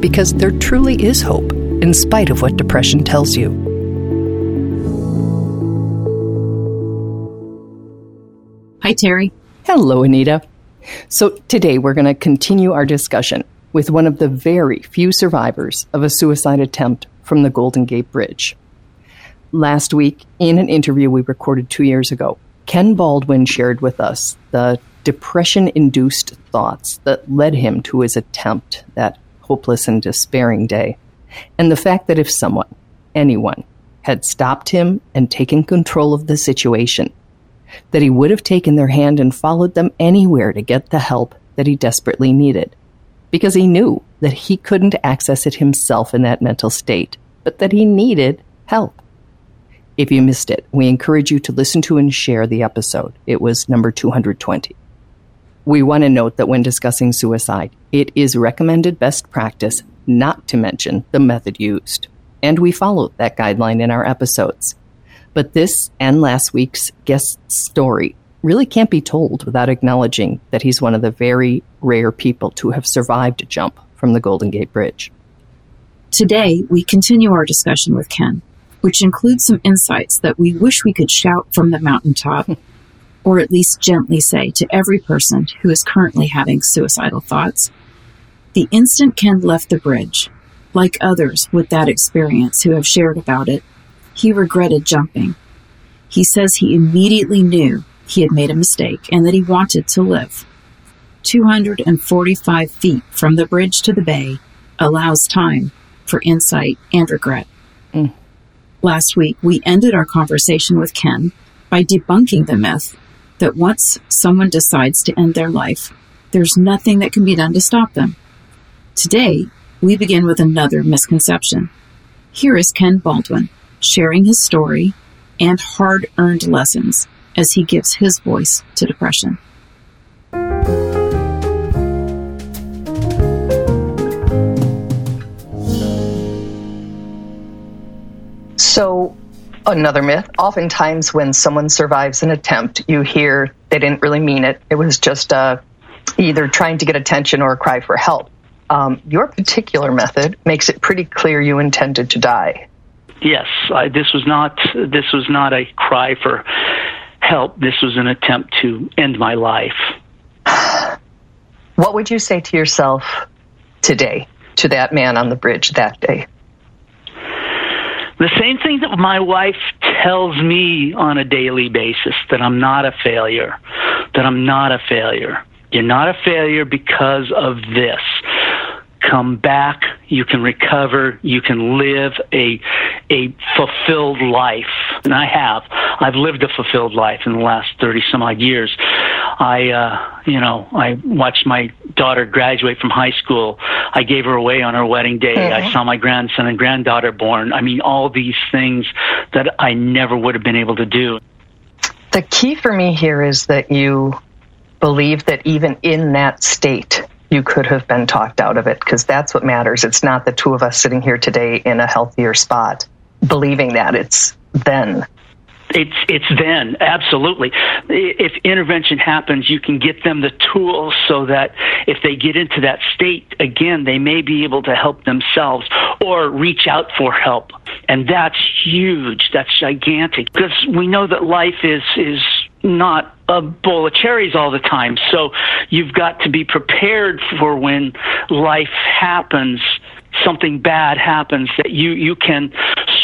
because there truly is hope in spite of what depression tells you. Hi, Terry. Hello, Anita. So, today we're going to continue our discussion with one of the very few survivors of a suicide attempt from the Golden Gate Bridge. Last week, in an interview we recorded two years ago, Ken Baldwin shared with us the depression induced thoughts that led him to his attempt that hopeless and despairing day. And the fact that if someone, anyone, had stopped him and taken control of the situation, that he would have taken their hand and followed them anywhere to get the help that he desperately needed. Because he knew that he couldn't access it himself in that mental state, but that he needed help. If you missed it, we encourage you to listen to and share the episode. It was number 220. We want to note that when discussing suicide, it is recommended best practice not to mention the method used. And we follow that guideline in our episodes. But this and last week's guest story really can't be told without acknowledging that he's one of the very rare people to have survived a jump from the Golden Gate Bridge. Today, we continue our discussion with Ken, which includes some insights that we wish we could shout from the mountaintop or at least gently say to every person who is currently having suicidal thoughts. The instant Ken left the bridge, like others with that experience who have shared about it, he regretted jumping. He says he immediately knew he had made a mistake and that he wanted to live. 245 feet from the bridge to the bay allows time for insight and regret. Mm. Last week, we ended our conversation with Ken by debunking the myth that once someone decides to end their life, there's nothing that can be done to stop them. Today, we begin with another misconception. Here is Ken Baldwin sharing his story and hard earned lessons as he gives his voice to depression. So, another myth. Oftentimes, when someone survives an attempt, you hear they didn't really mean it. It was just uh, either trying to get attention or a cry for help. Um, your particular method makes it pretty clear you intended to die. Yes, I, this was not this was not a cry for help. This was an attempt to end my life. What would you say to yourself today, to that man on the bridge that day? The same thing that my wife tells me on a daily basis that I'm not a failure, that I'm not a failure. You're not a failure because of this. Come back, you can recover, you can live a a fulfilled life. And I have. I've lived a fulfilled life in the last 30 some odd years. I, uh, you know, I watched my daughter graduate from high school. I gave her away on her wedding day. Mm-hmm. I saw my grandson and granddaughter born. I mean, all these things that I never would have been able to do. The key for me here is that you believe that even in that state, you could have been talked out of it because that's what matters. It's not the two of us sitting here today in a healthier spot believing that. It's then it's it's then absolutely. If intervention happens you can get them the tools so that if they get into that state again they may be able to help themselves or reach out for help. And that's huge. That's gigantic. Because we know that life is is not a bowl of cherries all the time. So you've got to be prepared for when life happens something bad happens that you you can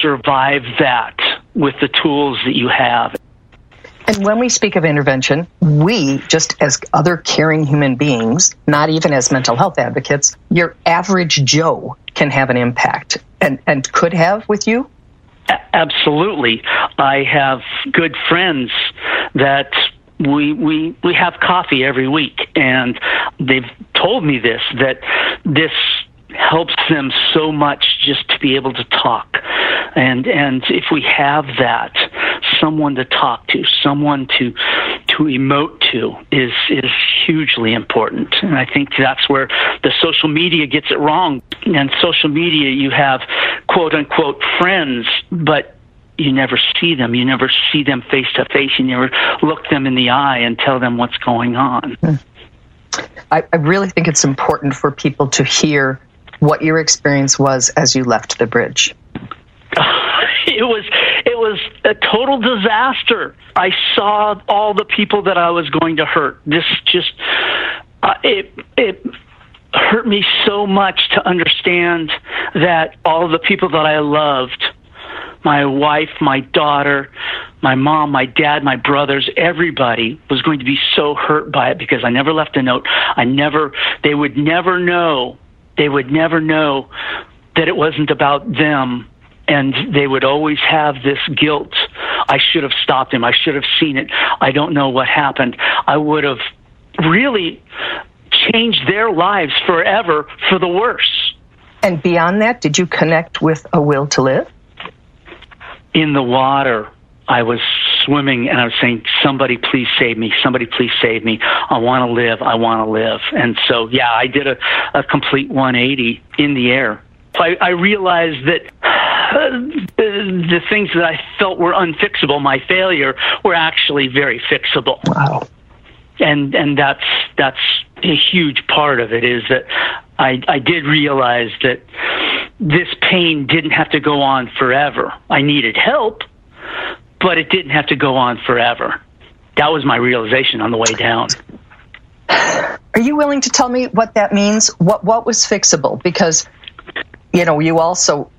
survive that with the tools that you have. And when we speak of intervention, we, just as other caring human beings, not even as mental health advocates, your average Joe can have an impact and, and could have with you? Absolutely. I have good friends that we we we have coffee every week and they've told me this that this helps them so much just to be able to talk and and if we have that someone to talk to someone to to emote to is is hugely important and i think that's where the social media gets it wrong and social media you have quote unquote friends but you never see them. You never see them face to face. You never look them in the eye and tell them what's going on. Hmm. I, I really think it's important for people to hear what your experience was as you left the bridge. It was it was a total disaster. I saw all the people that I was going to hurt. This just uh, it it hurt me so much to understand that all the people that I loved my wife, my daughter, my mom, my dad, my brothers, everybody was going to be so hurt by it because I never left a note. I never, they would never know, they would never know that it wasn't about them. And they would always have this guilt. I should have stopped him. I should have seen it. I don't know what happened. I would have really changed their lives forever for the worse. And beyond that, did you connect with a will to live? in the water, I was swimming and I was saying, somebody please save me. Somebody please save me. I want to live. I want to live. And so, yeah, I did a, a complete 180 in the air. I, I realized that the, the things that I felt were unfixable, my failure, were actually very fixable. Wow. And, and that's, that's a huge part of it is that I, I did realize that this pain didn't have to go on forever. I needed help, but it didn't have to go on forever. That was my realization on the way down. Are you willing to tell me what that means? What what was fixable? Because you know, you also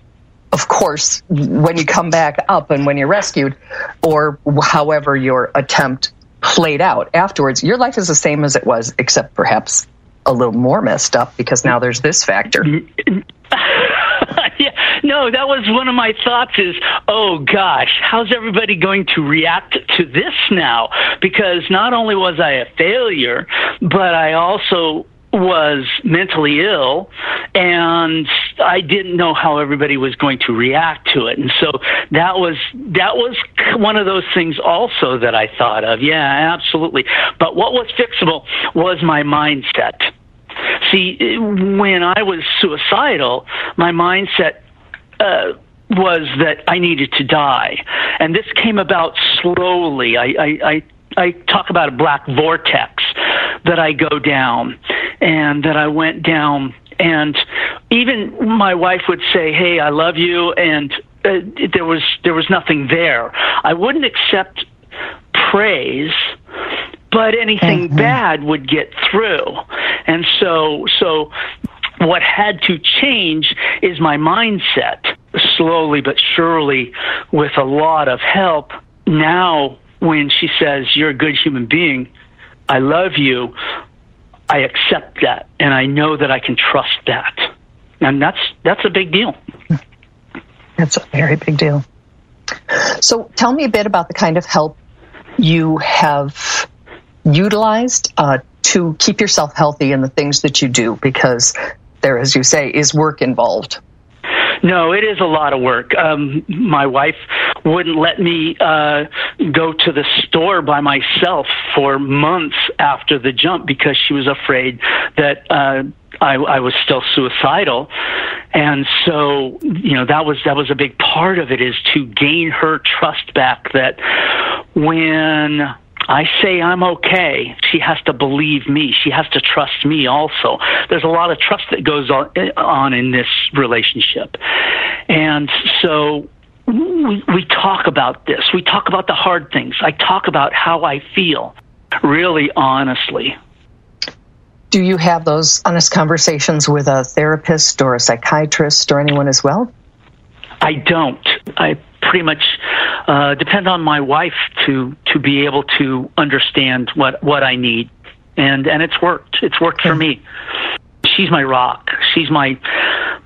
of course, when you come back up and when you're rescued, or however your attempt played out afterwards, your life is the same as it was, except perhaps a little more messed up because now there's this factor. yeah, no, that was one of my thoughts is, oh gosh, how's everybody going to react to this now? Because not only was I a failure, but I also was mentally ill and I didn't know how everybody was going to react to it. And so that was that was one of those things also that I thought of. Yeah, absolutely. But what was fixable was my mindset. See, when I was suicidal, my mindset uh, was that I needed to die, and this came about slowly. I, I, I, I talk about a black vortex that I go down, and that I went down, and even my wife would say, "Hey, I love you," and uh, there was there was nothing there. I wouldn't accept praise but anything mm-hmm. bad would get through. And so, so what had to change is my mindset slowly but surely with a lot of help. Now, when she says, You're a good human being, I love you, I accept that and I know that I can trust that. And that's that's a big deal. That's a very big deal. So tell me a bit about the kind of help you have utilized uh, to keep yourself healthy in the things that you do because there, as you say, is work involved. No, it is a lot of work. Um, my wife wouldn't let me uh, go to the store by myself for months after the jump because she was afraid that uh, I, I was still suicidal, and so you know that was that was a big part of it is to gain her trust back that when I say I'm okay. She has to believe me. She has to trust me also. There's a lot of trust that goes on, in this relationship. And so we, we talk about this. We talk about the hard things. I talk about how I feel, really honestly. Do you have those honest conversations with a therapist or a psychiatrist or anyone as well? I don't. I pretty much uh, depend on my wife to to be able to understand what what I need, and and it's worked. It's worked for me. She's my rock. She's my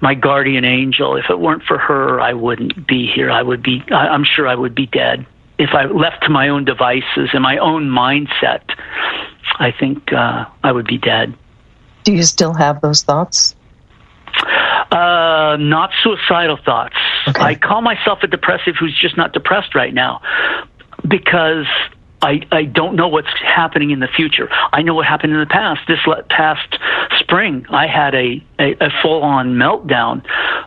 my guardian angel. If it weren't for her, I wouldn't be here. I would be. I'm sure I would be dead if I left to my own devices and my own mindset. I think uh, I would be dead. Do you still have those thoughts? Uh, not suicidal thoughts. Okay. I call myself a depressive who's just not depressed right now because I, I don't know what's happening in the future. I know what happened in the past. This past spring, I had a, a, a full on meltdown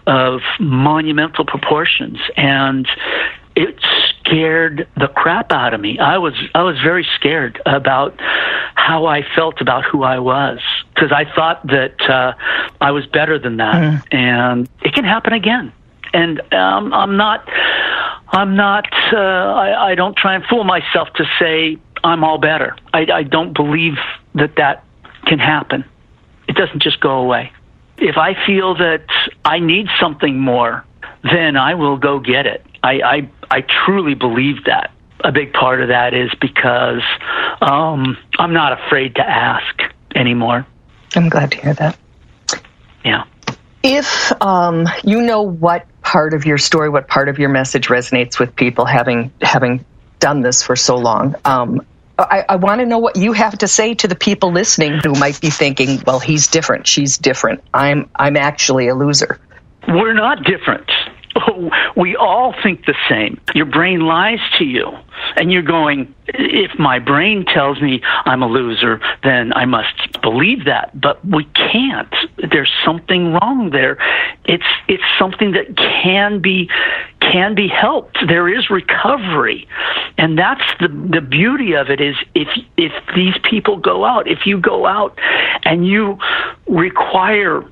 of monumental proportions. And it scared the crap out of me. I was I was very scared about how I felt about who I was because I thought that uh, I was better than that, mm. and it can happen again. And um, I'm not I'm not uh, I, I don't try and fool myself to say I'm all better. I, I don't believe that that can happen. It doesn't just go away. If I feel that I need something more, then I will go get it. I, I, I truly believe that. A big part of that is because um, I'm not afraid to ask anymore. I'm glad to hear that. Yeah. If um, you know what part of your story, what part of your message resonates with people, having having done this for so long, um, I, I want to know what you have to say to the people listening who might be thinking, "Well, he's different. She's different. I'm I'm actually a loser." We're not different. we all think the same. Your brain lies to you. And you're going, if my brain tells me I'm a loser, then I must believe that. But we can't. There's something wrong there. It's it's something that can be can be helped. There is recovery. And that's the the beauty of it is if if these people go out, if you go out and you require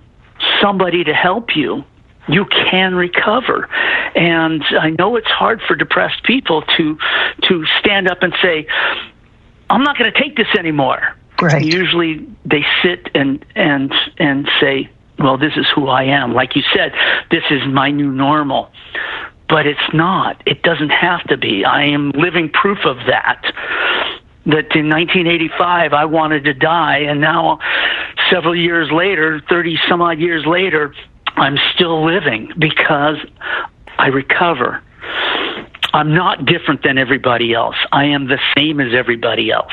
somebody to help you, you can recover. And I know it's hard for depressed people to to stand up and say, "I'm not going to take this anymore." Right. Usually they sit and and and say, "Well, this is who I am." Like you said, this is my new normal. But it's not. It doesn't have to be. I am living proof of that that in 1985 I wanted to die, and now several years later, 30 some odd years later, I'm still living because I recover. I'm not different than everybody else. I am the same as everybody else.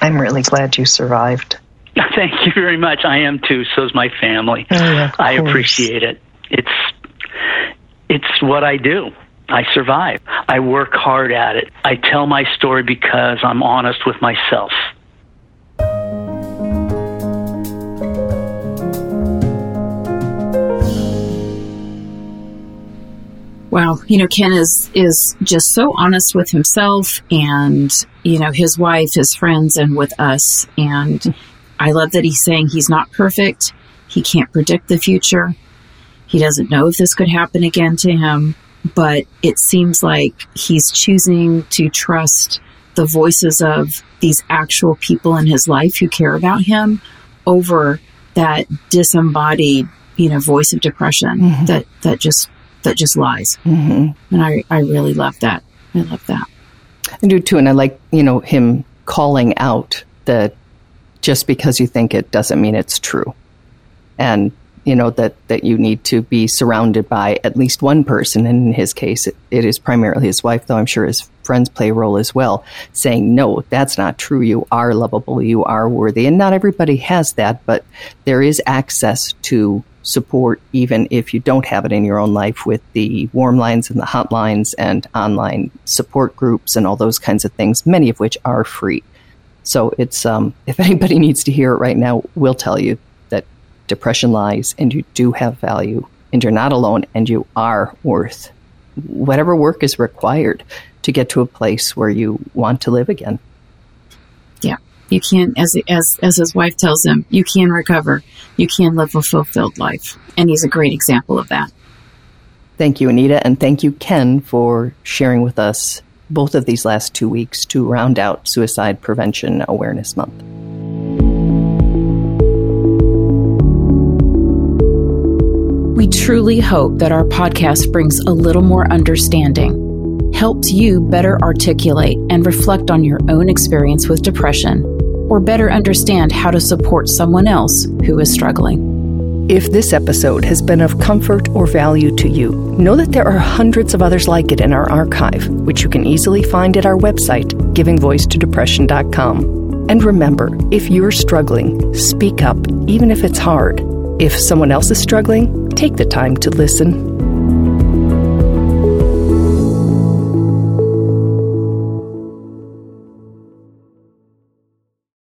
I'm really glad you survived. Thank you very much. I am too. So is my family. Oh, yeah, I appreciate it. It's it's what I do. I survive. I work hard at it. I tell my story because I'm honest with myself. Wow, you know, Ken is is just so honest with himself and you know his wife, his friends, and with us. And I love that he's saying he's not perfect. He can't predict the future. He doesn't know if this could happen again to him, but it seems like he's choosing to trust the voices of these actual people in his life who care about him over that disembodied, you know, voice of depression mm-hmm. that that just that just lies. Mm-hmm. And I, I really love that. I love that. I do too. And I like, you know, him calling out that just because you think it doesn't mean it's true. And, you know, that, that you need to be surrounded by at least one person. And in his case, it, it is primarily his wife, though I'm sure his friends play a role as well, saying, no, that's not true. You are lovable. You are worthy. And not everybody has that, but there is access to support even if you don't have it in your own life with the warm lines and the hotlines and online support groups and all those kinds of things, many of which are free. So it's um, if anybody needs to hear it right now, we'll tell you depression lies and you do have value and you're not alone and you are worth whatever work is required to get to a place where you want to live again. Yeah, you can, as as as his wife tells him, you can recover. You can live a fulfilled life, and he's a great example of that. Thank you, Anita, and thank you, Ken, for sharing with us both of these last two weeks to round out Suicide Prevention Awareness Month. We truly hope that our podcast brings a little more understanding, helps you better articulate and reflect on your own experience with depression, or better understand how to support someone else who is struggling. If this episode has been of comfort or value to you, know that there are hundreds of others like it in our archive, which you can easily find at our website, givingvoicetodepression.com. And remember, if you're struggling, speak up, even if it's hard. If someone else is struggling, take the time to listen.